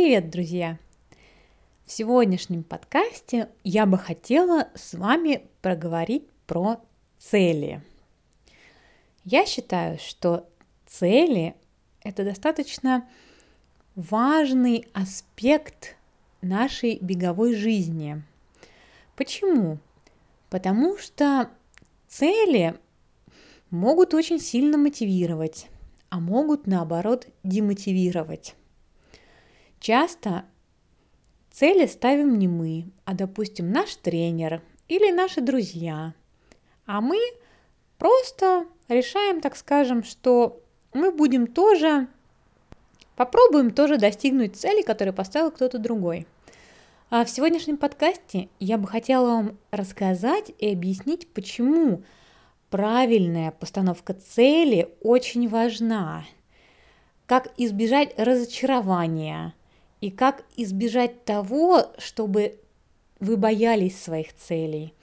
Привет, друзья! В сегодняшнем подкасте я бы хотела с вами проговорить про цели. Я считаю, что цели – это достаточно важный аспект нашей беговой жизни. Почему? Потому что цели могут очень сильно мотивировать, а могут наоборот демотивировать. Часто цели ставим не мы, а, допустим, наш тренер или наши друзья. А мы просто решаем, так скажем, что мы будем тоже, попробуем тоже достигнуть цели, которые поставил кто-то другой. А в сегодняшнем подкасте я бы хотела вам рассказать и объяснить, почему правильная постановка цели очень важна. Как избежать разочарования и как избежать того, чтобы вы боялись своих целей.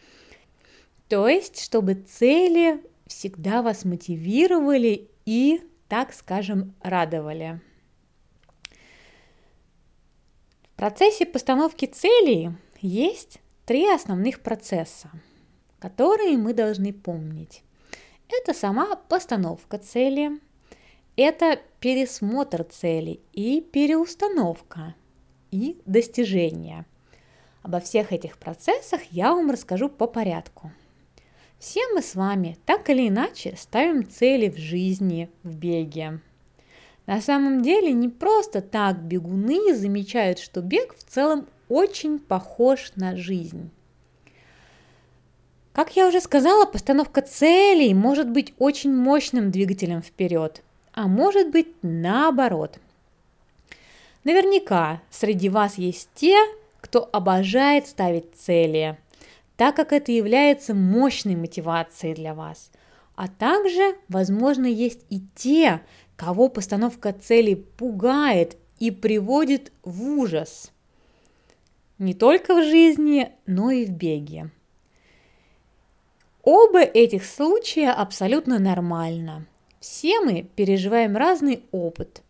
То есть, чтобы цели всегда вас мотивировали и, так скажем, радовали. В процессе постановки целей есть три основных процесса – которые мы должны помнить. Это сама постановка цели, это пересмотр цели и переустановка и достижение. Обо всех этих процессах я вам расскажу по порядку. Все мы с вами так или иначе ставим цели в жизни, в беге. На самом деле не просто так бегуны замечают, что бег в целом очень похож на жизнь. Как я уже сказала, постановка целей может быть очень мощным двигателем вперед, а может быть наоборот. Наверняка среди вас есть те, кто обожает ставить цели, так как это является мощной мотивацией для вас. А также, возможно, есть и те, кого постановка целей пугает и приводит в ужас. Не только в жизни, но и в беге. Оба этих случая абсолютно нормально. Все мы переживаем разный опыт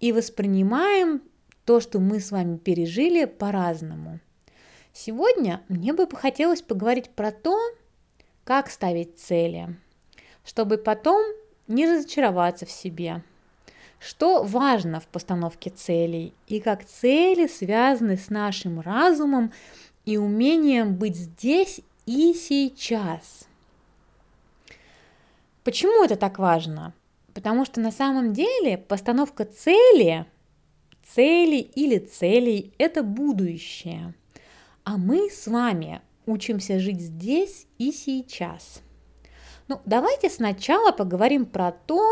и воспринимаем то, что мы с вами пережили, по-разному. Сегодня мне бы хотелось поговорить про то, как ставить цели, чтобы потом не разочароваться в себе. Что важно в постановке целей и как цели связаны с нашим разумом и умением быть здесь и сейчас. Почему это так важно? Потому что на самом деле постановка цели, цели или целей – это будущее. А мы с вами учимся жить здесь и сейчас. Ну, давайте сначала поговорим про то,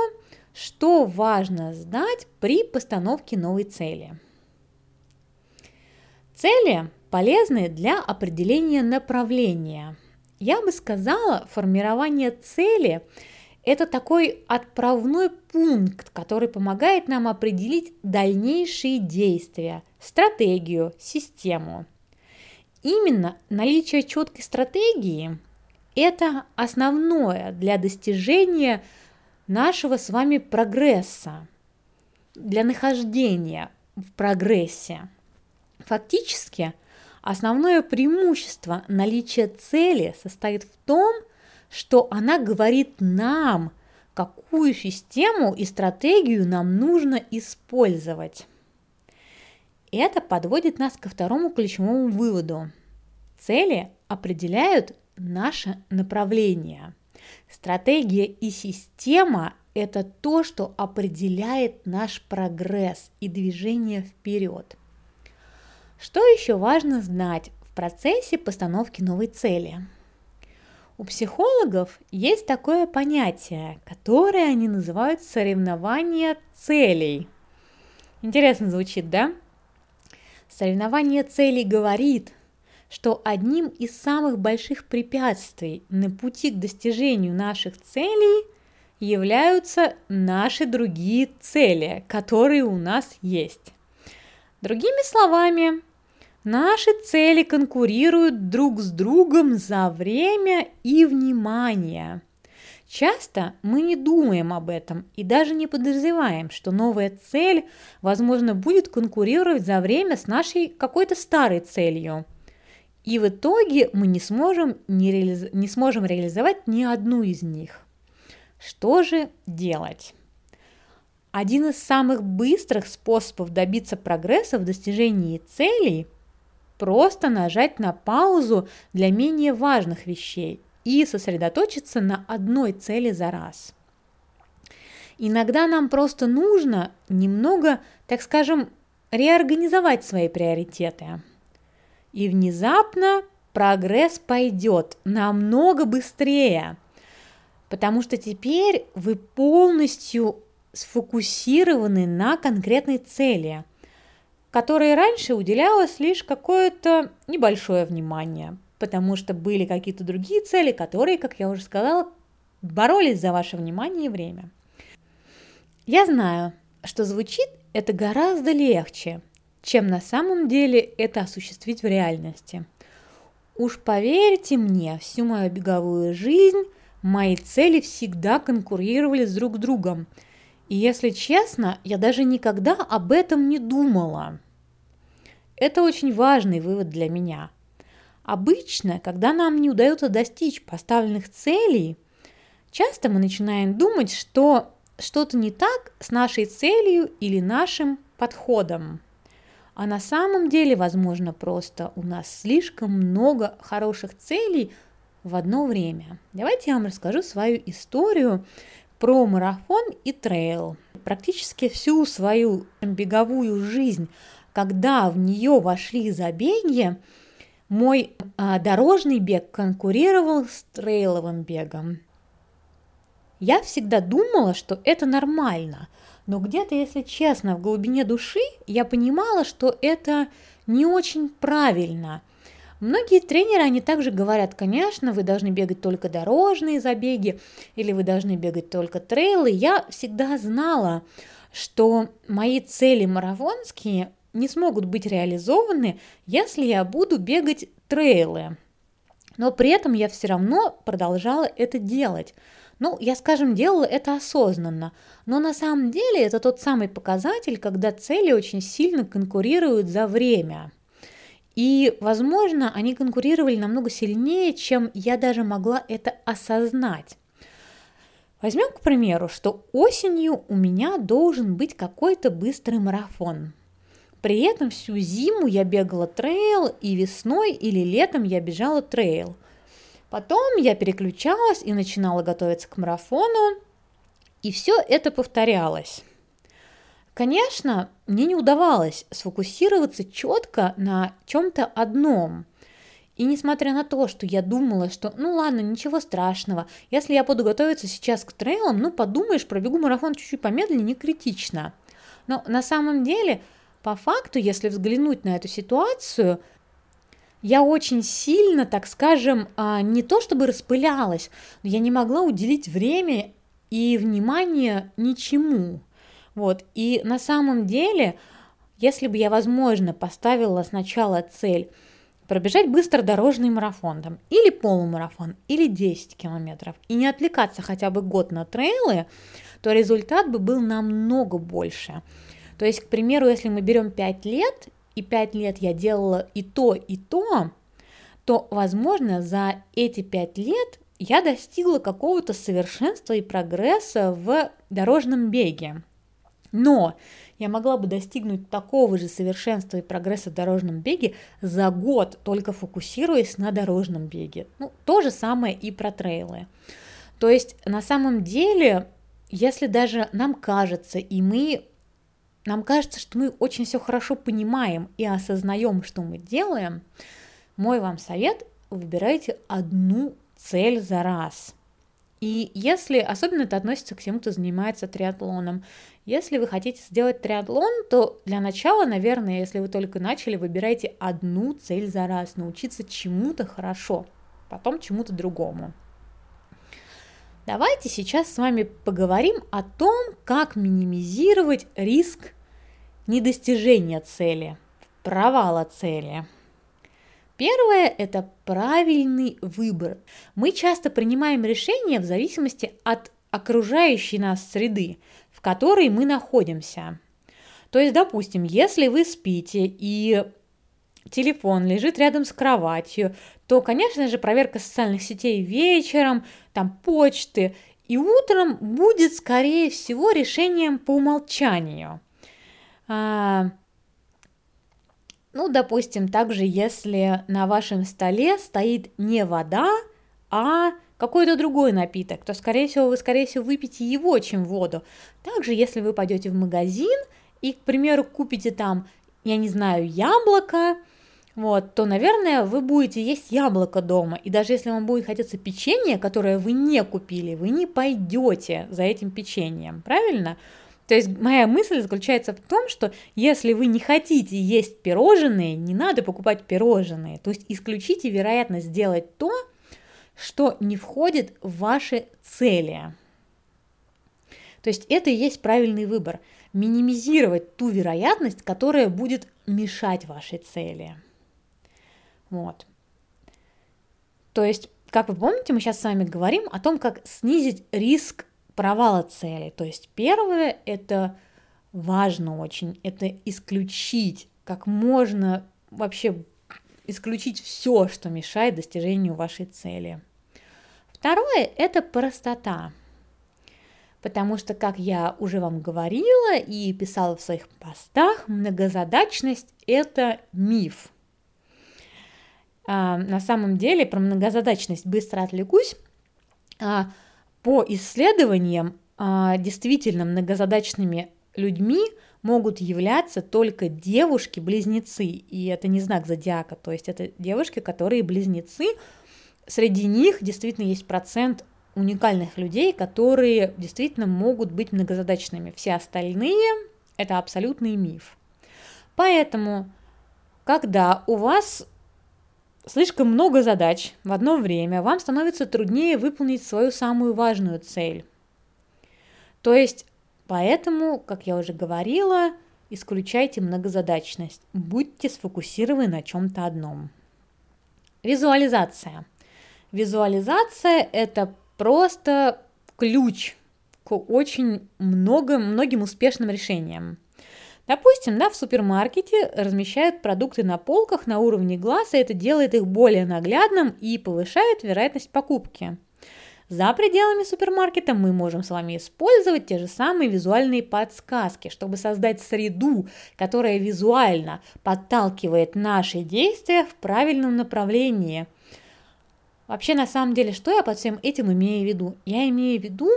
что важно знать при постановке новой цели. Цели полезны для определения направления. Я бы сказала, формирование цели – это такой отправной пункт, который помогает нам определить дальнейшие действия, стратегию, систему. Именно наличие четкой стратегии – это основное для достижения нашего с вами прогресса, для нахождения в прогрессе. Фактически, основное преимущество наличия цели состоит в том, что она говорит нам, какую систему и стратегию нам нужно использовать. Это подводит нас ко второму ключевому выводу. Цели определяют наше направление. Стратегия и система – это то, что определяет наш прогресс и движение вперед. Что еще важно знать в процессе постановки новой цели – у психологов есть такое понятие, которое они называют соревнование целей. Интересно звучит, да? Соревнование целей говорит, что одним из самых больших препятствий на пути к достижению наших целей являются наши другие цели, которые у нас есть. Другими словами, Наши цели конкурируют друг с другом за время и внимание. Часто мы не думаем об этом и даже не подозреваем, что новая цель, возможно, будет конкурировать за время с нашей какой-то старой целью. И в итоге мы не сможем, не, реализ... не сможем реализовать ни одну из них. Что же делать? Один из самых быстрых способов добиться прогресса в достижении целей – просто нажать на паузу для менее важных вещей и сосредоточиться на одной цели за раз. Иногда нам просто нужно немного, так скажем, реорганизовать свои приоритеты. И внезапно прогресс пойдет намного быстрее, потому что теперь вы полностью сфокусированы на конкретной цели, которой раньше уделялось лишь какое-то небольшое внимание, потому что были какие-то другие цели, которые, как я уже сказала, боролись за ваше внимание и время. Я знаю, что звучит это гораздо легче, чем на самом деле это осуществить в реальности. Уж поверьте мне, всю мою беговую жизнь мои цели всегда конкурировали с друг другом – и если честно, я даже никогда об этом не думала. Это очень важный вывод для меня. Обычно, когда нам не удается достичь поставленных целей, часто мы начинаем думать, что что-то не так с нашей целью или нашим подходом. А на самом деле, возможно, просто у нас слишком много хороших целей в одно время. Давайте я вам расскажу свою историю, про марафон и трейл. Практически всю свою беговую жизнь, когда в нее вошли забеги, мой а, дорожный бег конкурировал с трейловым бегом. Я всегда думала, что это нормально, но где-то, если честно, в глубине души я понимала, что это не очень правильно – Многие тренеры, они также говорят, конечно, вы должны бегать только дорожные забеги, или вы должны бегать только трейлы. Я всегда знала, что мои цели марафонские не смогут быть реализованы, если я буду бегать трейлы. Но при этом я все равно продолжала это делать. Ну, я, скажем, делала это осознанно, но на самом деле это тот самый показатель, когда цели очень сильно конкурируют за время. И, возможно, они конкурировали намного сильнее, чем я даже могла это осознать. Возьмем, к примеру, что осенью у меня должен быть какой-то быстрый марафон. При этом всю зиму я бегала трейл, и весной или летом я бежала трейл. Потом я переключалась и начинала готовиться к марафону, и все это повторялось. Конечно, мне не удавалось сфокусироваться четко на чем-то одном. И несмотря на то, что я думала, что ну ладно, ничего страшного, если я буду готовиться сейчас к трейлам, ну подумаешь, пробегу марафон чуть-чуть помедленнее, не критично. Но на самом деле, по факту, если взглянуть на эту ситуацию, я очень сильно, так скажем, а, не то чтобы распылялась, но я не могла уделить время и внимание ничему. Вот. И на самом деле, если бы я, возможно, поставила сначала цель пробежать быстро дорожный марафон там, или полумарафон, или 10 километров, и не отвлекаться хотя бы год на трейлы, то результат бы был намного больше. То есть, к примеру, если мы берем 5 лет, и 5 лет я делала и то, и то, то, возможно, за эти 5 лет я достигла какого-то совершенства и прогресса в дорожном беге. Но я могла бы достигнуть такого же совершенства и прогресса в дорожном беге за год, только фокусируясь на дорожном беге. Ну, то же самое и про трейлы. То есть на самом деле, если даже нам кажется, и мы нам кажется, что мы очень все хорошо понимаем и осознаем, что мы делаем, мой вам совет – выбирайте одну цель за раз. И если, особенно это относится к тем, кто занимается триатлоном, если вы хотите сделать триатлон, то для начала, наверное, если вы только начали, выбирайте одну цель за раз, научиться чему-то хорошо, потом чему-то другому. Давайте сейчас с вами поговорим о том, как минимизировать риск недостижения цели, провала цели. Первое – это правильный выбор. Мы часто принимаем решения в зависимости от окружающей нас среды, в которой мы находимся. То есть, допустим, если вы спите и телефон лежит рядом с кроватью, то, конечно же, проверка социальных сетей вечером, там почты и утром будет, скорее всего, решением по умолчанию. А, ну, допустим, также, если на вашем столе стоит не вода, а какой-то другой напиток, то, скорее всего, вы, скорее всего, выпьете его, чем воду. Также, если вы пойдете в магазин и, к примеру, купите там, я не знаю, яблоко, вот, то, наверное, вы будете есть яблоко дома. И даже если вам будет хотеться печенье, которое вы не купили, вы не пойдете за этим печеньем, правильно? То есть моя мысль заключается в том, что если вы не хотите есть пирожные, не надо покупать пирожные. То есть исключите вероятность сделать то, что не входит в ваши цели. То есть это и есть правильный выбор. Минимизировать ту вероятность, которая будет мешать вашей цели. Вот. То есть, как вы помните, мы сейчас с вами говорим о том, как снизить риск провала цели. То есть первое – это важно очень, это исключить как можно вообще исключить все, что мешает достижению вашей цели. Второе – это простота. Потому что, как я уже вам говорила и писала в своих постах, многозадачность – это миф – а, на самом деле про многозадачность быстро отвлекусь. А, по исследованиям, а, действительно многозадачными людьми могут являться только девушки-близнецы, и это не знак зодиака, то есть это девушки, которые близнецы. Среди них действительно есть процент уникальных людей, которые действительно могут быть многозадачными. Все остальные – это абсолютный миф. Поэтому, когда у вас слишком много задач в одно время, вам становится труднее выполнить свою самую важную цель. То есть, поэтому, как я уже говорила, исключайте многозадачность, будьте сфокусированы на чем-то одном. Визуализация. Визуализация – это просто ключ к очень много, многим успешным решениям. Допустим, да, в супермаркете размещают продукты на полках на уровне глаз, и это делает их более наглядным и повышает вероятность покупки. За пределами супермаркета мы можем с вами использовать те же самые визуальные подсказки, чтобы создать среду, которая визуально подталкивает наши действия в правильном направлении. Вообще, на самом деле, что я под всем этим имею в виду? Я имею в виду,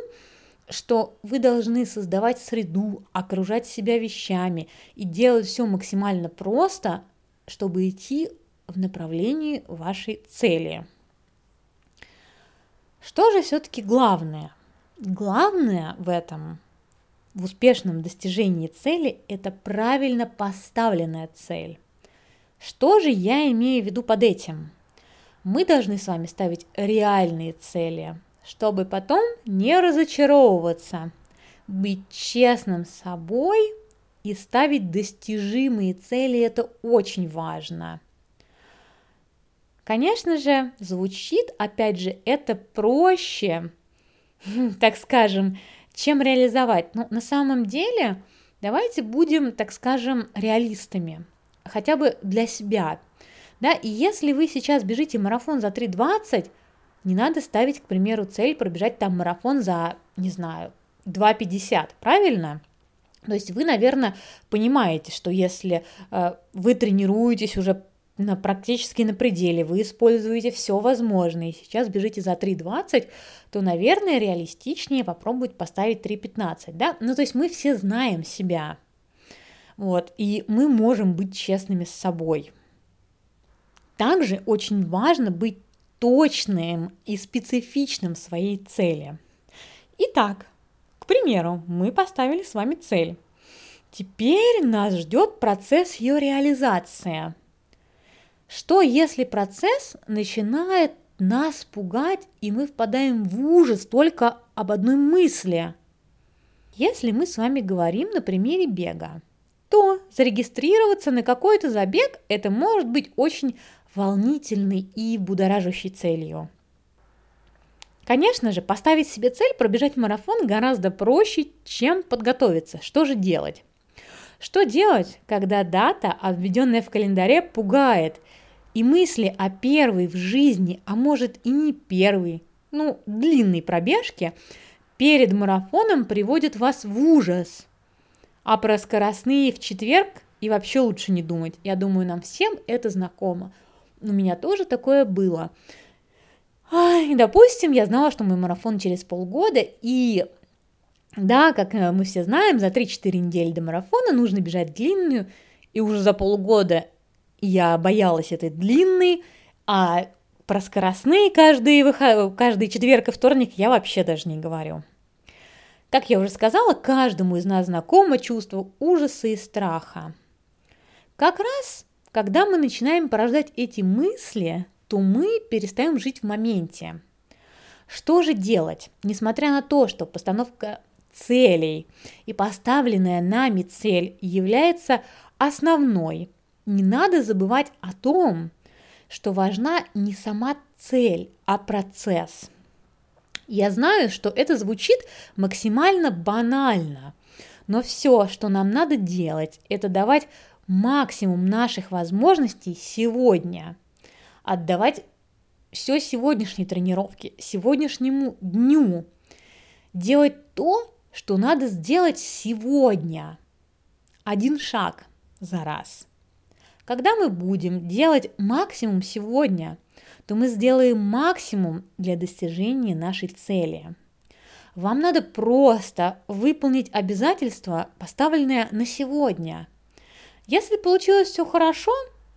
что вы должны создавать среду, окружать себя вещами и делать все максимально просто, чтобы идти в направлении вашей цели. Что же все-таки главное? Главное в этом, в успешном достижении цели, это правильно поставленная цель. Что же я имею в виду под этим? Мы должны с вами ставить реальные цели – чтобы потом не разочаровываться, быть честным с собой и ставить достижимые цели – это очень важно. Конечно же, звучит, опять же, это проще, так скажем, чем реализовать. Но на самом деле давайте будем, так скажем, реалистами, хотя бы для себя. Да, и если вы сейчас бежите марафон за 3.20, не надо ставить, к примеру, цель пробежать там марафон за, не знаю, 2,50, правильно? То есть вы, наверное, понимаете, что если э, вы тренируетесь уже на, практически на пределе, вы используете все возможное, и сейчас бежите за 3.20, то, наверное, реалистичнее попробовать поставить 3.15, да? Ну, то есть мы все знаем себя, вот, и мы можем быть честными с собой. Также очень важно быть точным и специфичным своей цели. Итак, к примеру, мы поставили с вами цель. Теперь нас ждет процесс ее реализации. Что если процесс начинает нас пугать, и мы впадаем в ужас только об одной мысли? Если мы с вами говорим на примере бега, то зарегистрироваться на какой-то забег это может быть очень волнительной и будоражащей целью. Конечно же, поставить себе цель пробежать марафон гораздо проще, чем подготовиться. Что же делать? Что делать, когда дата, обведенная в календаре, пугает, и мысли о первой в жизни, а может и не первой, ну, длинной пробежке перед марафоном приводят вас в ужас. А про скоростные в четверг и вообще лучше не думать. Я думаю, нам всем это знакомо. У меня тоже такое было. И, допустим, я знала, что мой марафон через полгода, и да, как э, мы все знаем, за 3-4 недели до марафона нужно бежать длинную, и уже за полгода я боялась этой длинной, а про скоростные каждый, выход... каждый четверг и вторник я вообще даже не говорю. Как я уже сказала, каждому из нас знакомо чувство ужаса и страха. Как раз, когда мы начинаем порождать эти мысли, то мы перестаем жить в моменте. Что же делать, несмотря на то, что постановка целей и поставленная нами цель является основной, не надо забывать о том, что важна не сама цель, а процесс. Я знаю, что это звучит максимально банально, но все, что нам надо делать, это давать максимум наших возможностей сегодня, отдавать все сегодняшней тренировке, сегодняшнему дню, делать то, что надо сделать сегодня. Один шаг за раз. Когда мы будем делать максимум сегодня, то мы сделаем максимум для достижения нашей цели. Вам надо просто выполнить обязательства, поставленные на сегодня. Если получилось все хорошо,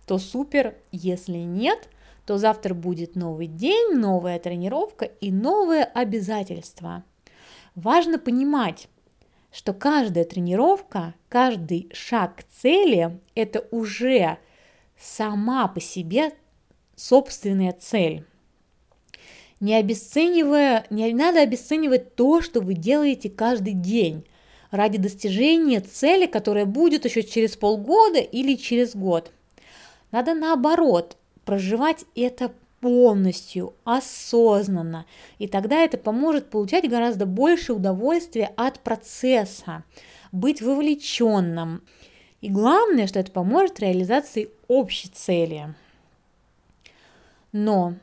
то супер. Если нет, то завтра будет новый день, новая тренировка и новое обязательство. Важно понимать, что каждая тренировка, каждый шаг к цели – это уже сама по себе собственная цель. Не обесценивая, не надо обесценивать то, что вы делаете каждый день ради достижения цели, которая будет еще через полгода или через год. Надо наоборот проживать это полностью, осознанно. И тогда это поможет получать гораздо больше удовольствия от процесса, быть вовлеченным. И главное, что это поможет реализации общей цели. Но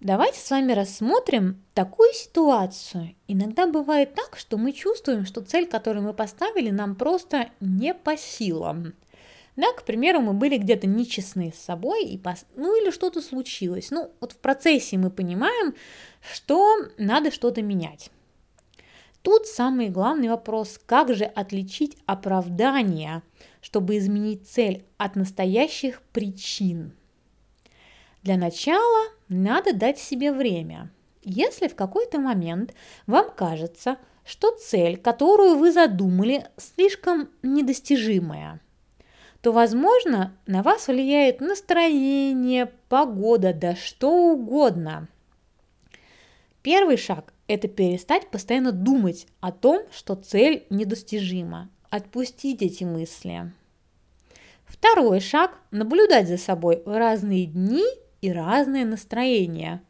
давайте с вами рассмотрим такую ситуацию. Иногда бывает так, что мы чувствуем, что цель, которую мы поставили, нам просто не по силам. Да, к примеру, мы были где-то нечестны с собой, и пос... ну или что-то случилось. Ну, вот в процессе мы понимаем, что надо что-то менять. Тут самый главный вопрос, как же отличить оправдание, чтобы изменить цель от настоящих причин. Для начала надо дать себе время. Если в какой-то момент вам кажется, что цель, которую вы задумали, слишком недостижимая – то, возможно, на вас влияет настроение, погода, да что угодно. Первый шаг – это перестать постоянно думать о том, что цель недостижима. Отпустить эти мысли. Второй шаг – наблюдать за собой в разные дни и разные настроения.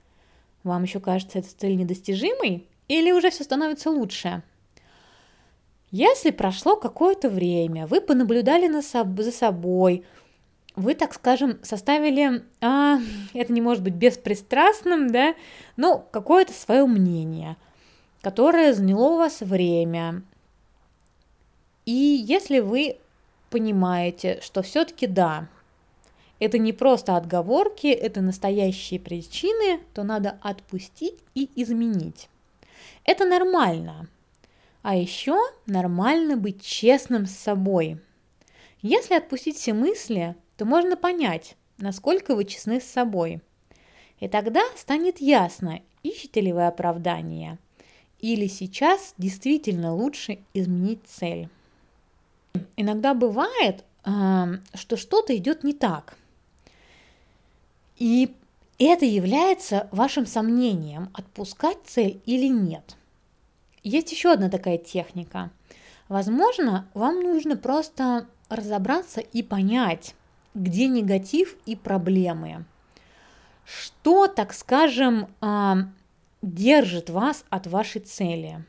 Вам еще кажется эта цель недостижимой или уже все становится лучше? Если прошло какое-то время, вы понаблюдали на соб- за собой, вы, так скажем, составили, а, это не может быть беспристрастным, да, но какое-то свое мнение, которое заняло у вас время. И если вы понимаете, что все-таки да, это не просто отговорки, это настоящие причины, то надо отпустить и изменить. Это нормально. А еще нормально быть честным с собой. Если отпустить все мысли, то можно понять, насколько вы честны с собой. И тогда станет ясно, ищете ли вы оправдание, или сейчас действительно лучше изменить цель. Иногда бывает, что что-то идет не так. И это является вашим сомнением, отпускать цель или нет – есть еще одна такая техника. Возможно, вам нужно просто разобраться и понять, где негатив и проблемы. что, так скажем, а, держит вас от вашей цели.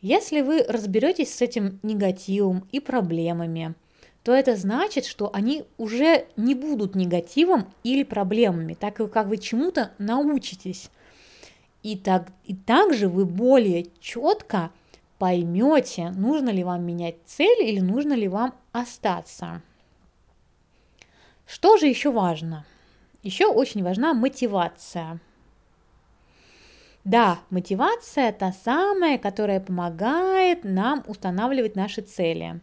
Если вы разберетесь с этим негативом и проблемами, то это значит, что они уже не будут негативом или проблемами, так как вы чему-то научитесь. И, так, и также вы более четко поймете, нужно ли вам менять цель или нужно ли вам остаться. Что же еще важно? Еще очень важна мотивация. Да, мотивация та самая, которая помогает нам устанавливать наши цели.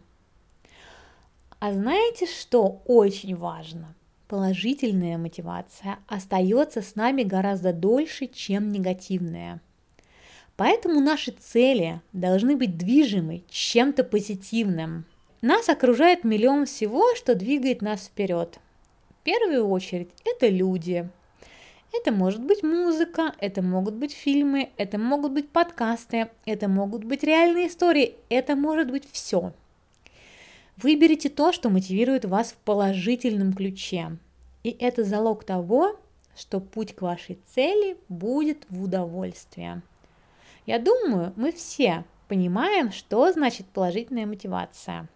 А знаете, что очень важно? Положительная мотивация остается с нами гораздо дольше, чем негативная. Поэтому наши цели должны быть движимы чем-то позитивным. Нас окружает миллион всего, что двигает нас вперед. В первую очередь это люди. Это может быть музыка, это могут быть фильмы, это могут быть подкасты, это могут быть реальные истории, это может быть все – Выберите то, что мотивирует вас в положительном ключе. И это залог того, что путь к вашей цели будет в удовольствие. Я думаю, мы все понимаем, что значит положительная мотивация.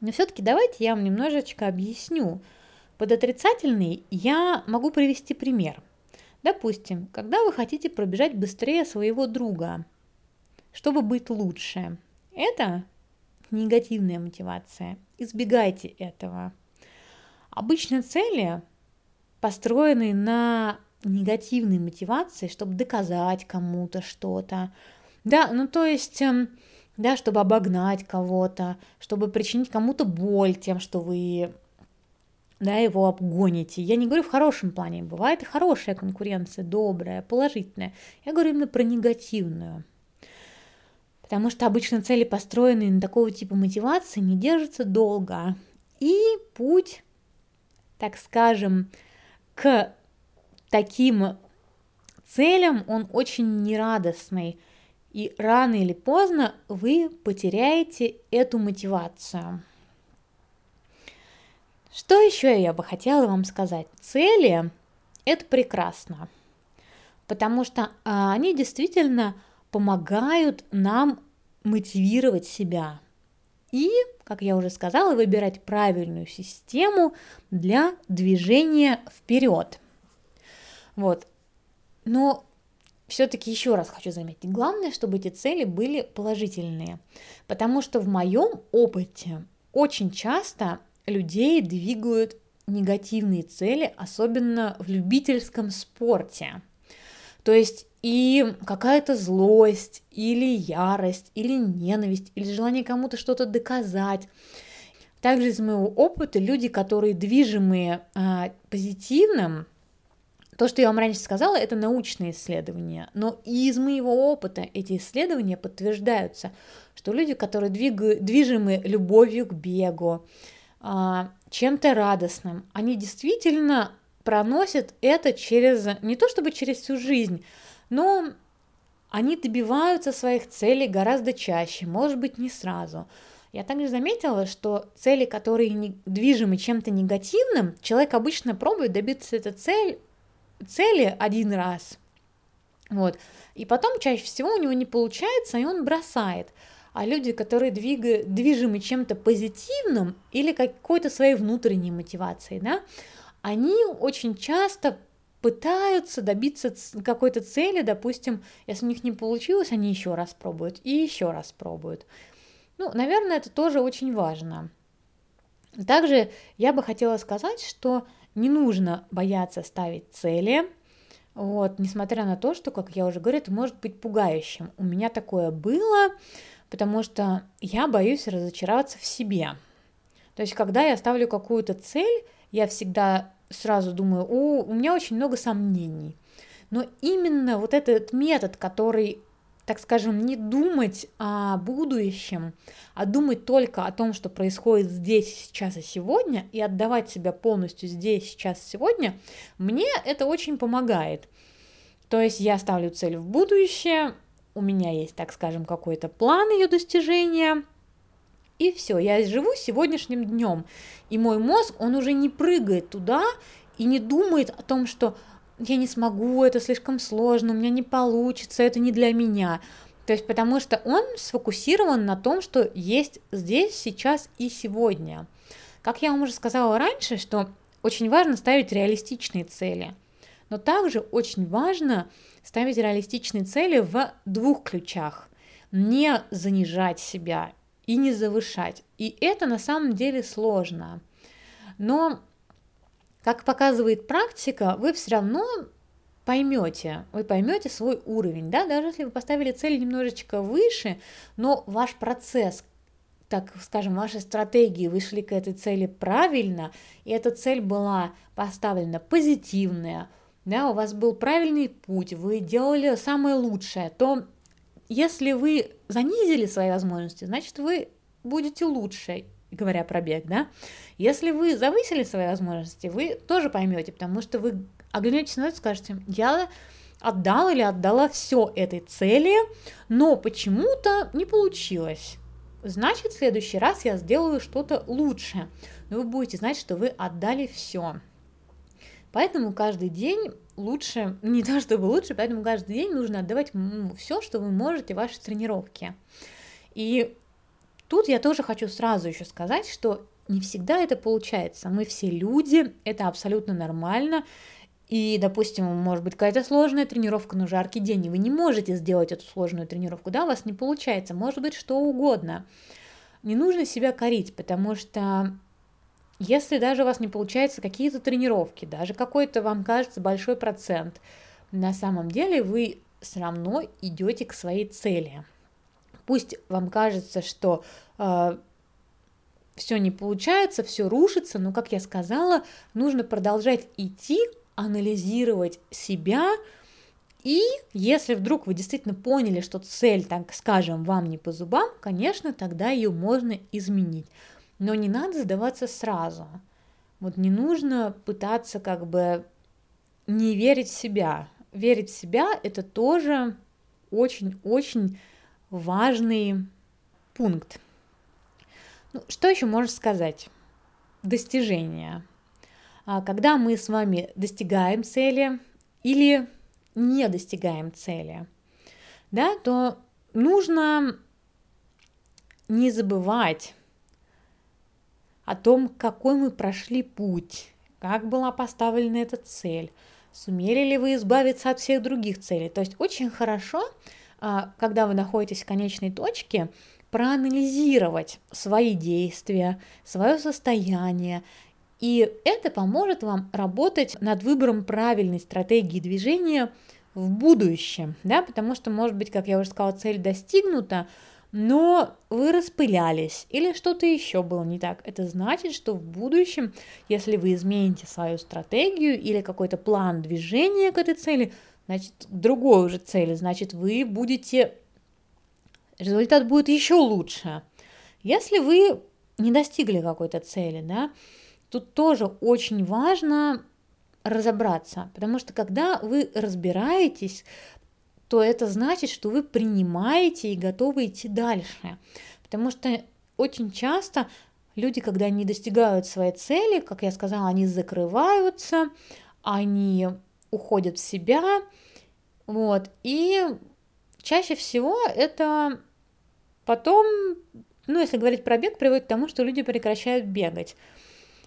Но все-таки давайте я вам немножечко объясню. Под отрицательный я могу привести пример. Допустим, когда вы хотите пробежать быстрее своего друга, чтобы быть лучше, это негативная мотивация. Избегайте этого. Обычно цели построены на негативной мотивации, чтобы доказать кому-то что-то. Да, ну то есть, эм, да, чтобы обогнать кого-то, чтобы причинить кому-то боль тем, что вы да, его обгоните. Я не говорю в хорошем плане, бывает и хорошая конкуренция, добрая, положительная. Я говорю именно про негативную потому что обычно цели, построенные на такого типа мотивации, не держатся долго. И путь, так скажем, к таким целям, он очень нерадостный. И рано или поздно вы потеряете эту мотивацию. Что еще я бы хотела вам сказать? Цели – это прекрасно, потому что а, они действительно помогают нам мотивировать себя и, как я уже сказала, выбирать правильную систему для движения вперед. Вот. Но все-таки еще раз хочу заметить, главное, чтобы эти цели были положительные, потому что в моем опыте очень часто людей двигают негативные цели, особенно в любительском спорте. То есть и какая-то злость, или ярость, или ненависть, или желание кому-то что-то доказать. Также из моего опыта люди, которые движимые а, позитивным, то, что я вам раньше сказала, это научные исследования, но и из моего опыта эти исследования подтверждаются, что люди, которые двигают, движимы любовью к бегу, а, чем-то радостным, они действительно проносят это через, не то чтобы через всю жизнь, но они добиваются своих целей гораздо чаще, может быть, не сразу. Я также заметила, что цели, которые не, движимы чем-то негативным, человек обычно пробует добиться этой цель, цели один раз. Вот. И потом чаще всего у него не получается, и он бросает. А люди, которые двигают, движимы чем-то позитивным или какой-то своей внутренней мотивацией, да, они очень часто пытаются добиться какой-то цели, допустим, если у них не получилось, они еще раз пробуют и еще раз пробуют. Ну, наверное, это тоже очень важно. Также я бы хотела сказать, что не нужно бояться ставить цели, вот, несмотря на то, что, как я уже говорю, это может быть пугающим. У меня такое было, потому что я боюсь разочароваться в себе. То есть, когда я ставлю какую-то цель, я всегда сразу думаю, о, у меня очень много сомнений. Но именно вот этот метод, который, так скажем, не думать о будущем, а думать только о том, что происходит здесь, сейчас и сегодня, и отдавать себя полностью здесь, сейчас, сегодня, мне это очень помогает. То есть я ставлю цель в будущее, у меня есть, так скажем, какой-то план ее достижения – и все, я живу сегодняшним днем. И мой мозг, он уже не прыгает туда и не думает о том, что я не смогу, это слишком сложно, у меня не получится, это не для меня. То есть потому что он сфокусирован на том, что есть здесь, сейчас и сегодня. Как я вам уже сказала раньше, что очень важно ставить реалистичные цели. Но также очень важно ставить реалистичные цели в двух ключах. Не занижать себя и не завышать. И это на самом деле сложно. Но, как показывает практика, вы все равно поймете, вы поймете свой уровень, да, даже если вы поставили цель немножечко выше, но ваш процесс, так скажем, ваши стратегии вышли к этой цели правильно, и эта цель была поставлена позитивная, да, у вас был правильный путь, вы делали самое лучшее, то если вы занизили свои возможности, значит вы будете лучше, говоря про бег, да. Если вы завысили свои возможности, вы тоже поймете, потому что вы оглянетесь назад и скажете, я отдал или отдала все этой цели, но почему-то не получилось. Значит, в следующий раз я сделаю что-то лучше. Но вы будете знать, что вы отдали все. Поэтому каждый день лучше, не то чтобы лучше, поэтому каждый день нужно отдавать ну, все, что вы можете в вашей тренировке. И тут я тоже хочу сразу еще сказать, что не всегда это получается. Мы все люди, это абсолютно нормально. И, допустим, может быть какая-то сложная тренировка на жаркий день, и вы не можете сделать эту сложную тренировку, да, у вас не получается, может быть что угодно. Не нужно себя корить, потому что если даже у вас не получается какие-то тренировки, даже какой-то вам кажется большой процент, на самом деле вы все равно идете к своей цели. Пусть вам кажется, что э, все не получается, все рушится, но, как я сказала, нужно продолжать идти анализировать себя, и если вдруг вы действительно поняли, что цель, так скажем, вам не по зубам, конечно, тогда ее можно изменить. Но не надо сдаваться сразу. Вот не нужно пытаться как бы не верить в себя. Верить в себя – это тоже очень-очень важный пункт. Ну, что еще можно сказать? Достижения. А когда мы с вами достигаем цели или не достигаем цели, да, то нужно не забывать о том, какой мы прошли путь, как была поставлена эта цель, сумели ли вы избавиться от всех других целей. То есть очень хорошо, а, когда вы находитесь в конечной точке, проанализировать свои действия, свое состояние и это поможет вам работать над выбором правильной стратегии движения в будущем, да, потому что, может быть, как я уже сказала, цель достигнута, но вы распылялись или что-то еще было не так. Это значит, что в будущем, если вы измените свою стратегию или какой-то план движения к этой цели, значит, к другой уже цели, значит, вы будете, результат будет еще лучше. Если вы не достигли какой-то цели, да, тут тоже очень важно разобраться, потому что когда вы разбираетесь, то это значит, что вы принимаете и готовы идти дальше. Потому что очень часто люди, когда не достигают своей цели, как я сказала, они закрываются, они уходят в себя, вот, и чаще всего это потом, ну, если говорить про бег, приводит к тому, что люди прекращают бегать.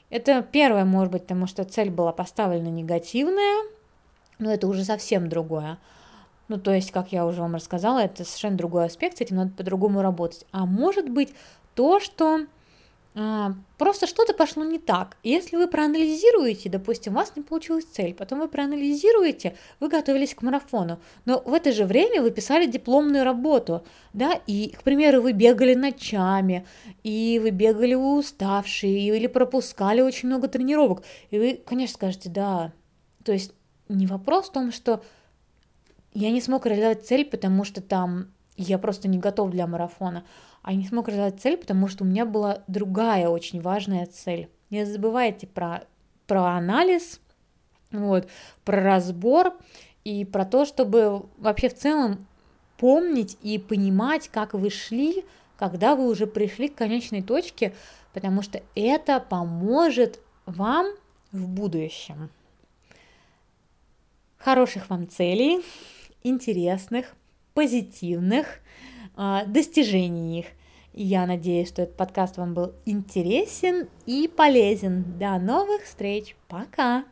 Это первое, может быть, потому что цель была поставлена негативная, но это уже совсем другое. Ну, то есть, как я уже вам рассказала, это совершенно другой аспект, с этим надо по-другому работать. А может быть то, что а, просто что-то пошло не так. Если вы проанализируете, допустим, у вас не получилась цель, потом вы проанализируете, вы готовились к марафону, но в это же время вы писали дипломную работу, да, и, к примеру, вы бегали ночами, и вы бегали уставшие, или пропускали очень много тренировок, и вы, конечно, скажете, да, то есть не вопрос в том, что я не смог реализовать цель, потому что там я просто не готов для марафона, а не смог реализовать цель, потому что у меня была другая очень важная цель. Не забывайте про, про анализ, вот, про разбор и про то, чтобы вообще в целом помнить и понимать, как вы шли, когда вы уже пришли к конечной точке, потому что это поможет вам в будущем. Хороших вам целей, интересных, позитивных э, достижений их. Я надеюсь, что этот подкаст вам был интересен и полезен. До новых встреч. Пока!